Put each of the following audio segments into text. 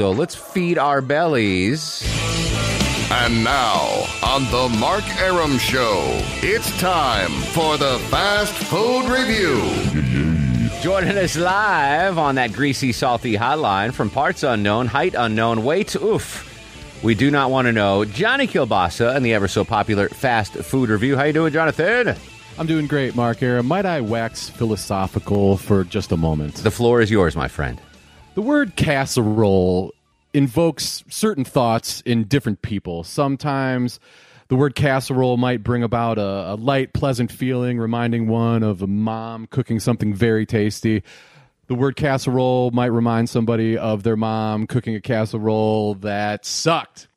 So let's feed our bellies. And now, on the Mark Aram Show, it's time for the Fast Food Review. Joining us live on that greasy, salty hotline from parts unknown, height unknown, weight oof. We do not want to know. Johnny Kilbasa and the ever so popular Fast Food Review. How you doing, Jonathan? I'm doing great, Mark Era. Might I wax philosophical for just a moment? The floor is yours, my friend. The word casserole invokes certain thoughts in different people. Sometimes the word casserole might bring about a, a, light, pleasant feeling, reminding one of a mom cooking something very tasty. The word casserole might remind somebody of their mom cooking a casserole that sucked.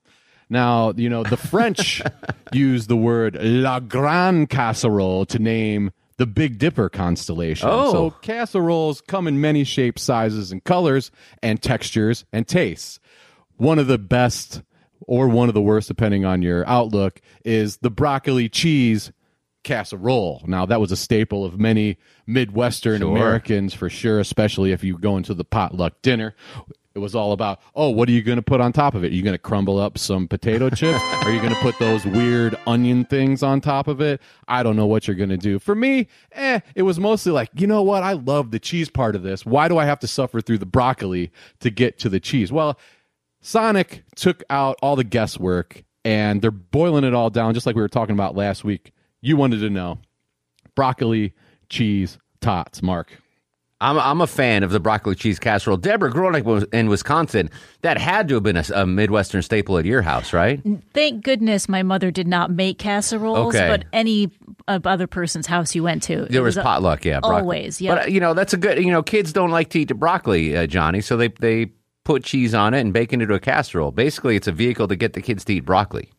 Now, you know, the French use the word la grande casserole to name the Big Dipper constellation. Oh. So casseroles come in many shapes, sizes, and colors, and textures and tastes. One of the best or one of the worst, depending on your outlook, is the broccoli cheese casserole. Now, that was a staple of many Midwestern Sure. Americans for sure, especially if you go into the potluck dinner. It was all about, oh, what are you going to put on top of it? Are you going to crumble up some potato chips? are you going to put those weird onion things on top of it? I don't know what you're going to do. For me, eh, it was mostly like, you know what? I love the cheese part of this. Why do I have to suffer through the broccoli to get to the cheese? Well, Sonic took out all the guesswork and they're boiling it all down, just like we were talking about last week. You wanted to know broccoli, cheese, tots, Mark. I'm, I'm a fan of the broccoli cheese casserole. Deborah, growing up in Wisconsin, that had to have been a, a Midwestern staple at your house, right? Thank goodness my mother did not make casseroles, Okay. but any other person's house you went to, There was a- potluck, yeah. broccoli. always, yeah. But uh, you know, that's a good. You know, kids don't like to eat the broccoli, uh, Johnny, so they they put cheese on it and bake it into a casserole. Basically, it's a vehicle to get the kids to eat broccoli.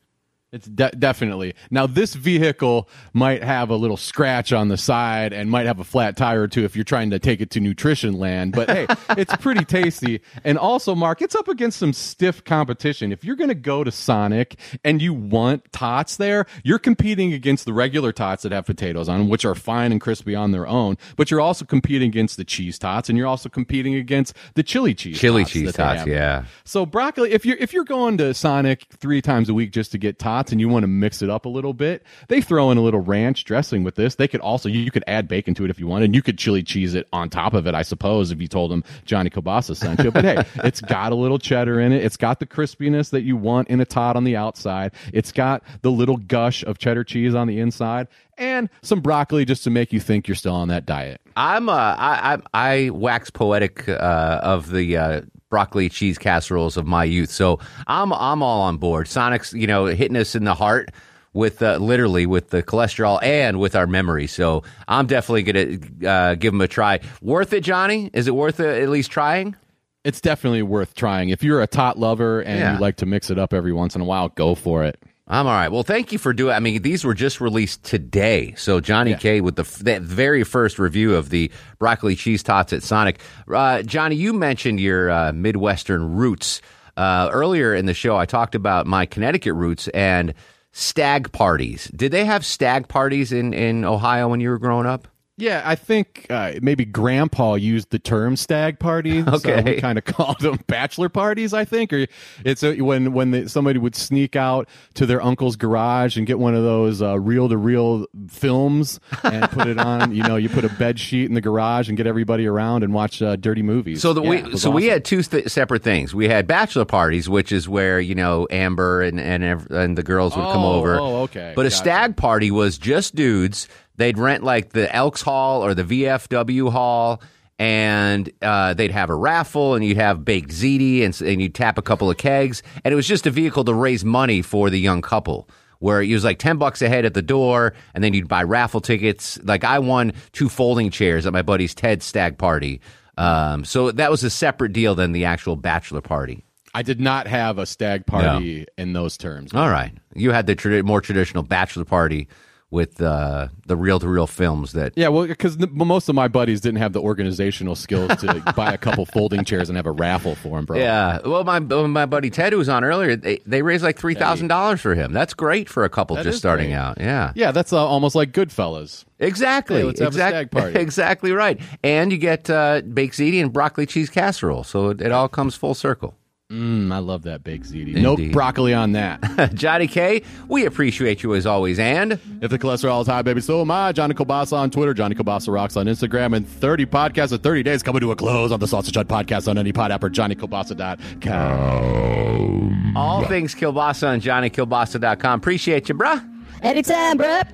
It's de- definitely now. This vehicle might have a little scratch on the side and might have a flat tire or two if you're trying to take it to nutrition land. But hey, it's pretty tasty. And also, Mark, it's up against some stiff competition. If you're going to go to Sonic and you want tots there, you're competing against the regular tots that have potatoes on them, which are fine and crispy on their own. But you're also competing against the cheese tots, and you're also competing against the chili cheese, Chili tots cheese tots, yeah. So broccoli, if you're if you're going to Sonic three times a week just to get tots and you want to mix it up a little bit, they throw in a little ranch dressing with this. They could also you, you could add bacon to it if you wanted, and you could chili cheese it on top of it, I suppose, if you told them Johnny Kobasa sent you. But hey, it's got a little cheddar in it. It's got the crispiness that you want in a tot on the outside. It's got the little gush of cheddar cheese on the inside, and some broccoli just to make you think you're still on that diet. I'm uh, I, I I wax poetic uh, of the uh, broccoli cheese casseroles of my youth, so I'm I'm all on board. Sonic's you know hitting us in the heart with uh, literally with the cholesterol and with our memory. So I'm definitely gonna uh, give them a try. Worth it, Johnny? Is it worth it, at least trying? It's definitely worth trying. If you're a tot lover and Yeah. you like to mix it up every once in a while, go for it. I'm all right. Well, thank you for doing. I mean, these were just released today. So Johnny Yeah. K with the f- that very first review of the broccoli cheese tots at Sonic. Uh, Johnny, you mentioned your uh, Midwestern roots uh, earlier in the show. I talked about my Connecticut roots and stag parties. Did they have stag parties in in Ohio when you were growing up? Yeah, I think uh, maybe Grandpa used the term "stag party." so Okay. we kind of called them bachelor parties. I think, or it's a, when when the, somebody would sneak out to their uncle's garage and get one of those reel to reel films and put it on. You know, you put a bed sheet in the garage and get everybody around and watch uh, dirty movies. So the Yeah, we so we had two th- separate things. We had bachelor parties, which is where you know Amber and and and the girls would come Oh, over. oh, okay. But a Gotcha. stag party was just dudes. They'd rent like the Elks Hall or the VFW Hall, and uh, they'd have a raffle, and you'd have baked ziti, and, and you'd tap a couple of kegs, and it was just a vehicle to raise money for the young couple. Where it was like ten bucks a head at the door, and then you'd buy raffle tickets. Like I won two folding chairs at my buddy's Ted stag party. Um, so that was a separate deal than the actual bachelor party. I did not have a stag party in those terms. All right, you had the more traditional bachelor party with uh, the reel to reel films that Yeah, well, because most of my buddies didn't have the organizational skills to buy a couple folding chairs and have a raffle for them, bro. Yeah, well, my my buddy Ted, who was on earlier, they, they raised like three thousand dollars for him. That's great for a couple That just starting great. out. Yeah, Yeah, that's uh, almost like Goodfellas. exactly. Hey, let's have a stag party. Exactly right. And you get uh, baked ziti and broccoli cheese casserole, so it, it all comes full circle. Mm, I love that baked ziti. No Indeed. broccoli on that. Johnny K, we appreciate you as always. And if the cholesterol is high, baby, so am I. Johnny Kobasa on Twitter, Johnny Kobasa Rocks on Instagram, and 30 podcasts in 30 days coming to a close on the Sausage Hut podcast on any pod app or JohnnyKobasa.com. all things Kilbasa on JohnnyKilbasa.com. Appreciate you, bruh. Anytime, bruh.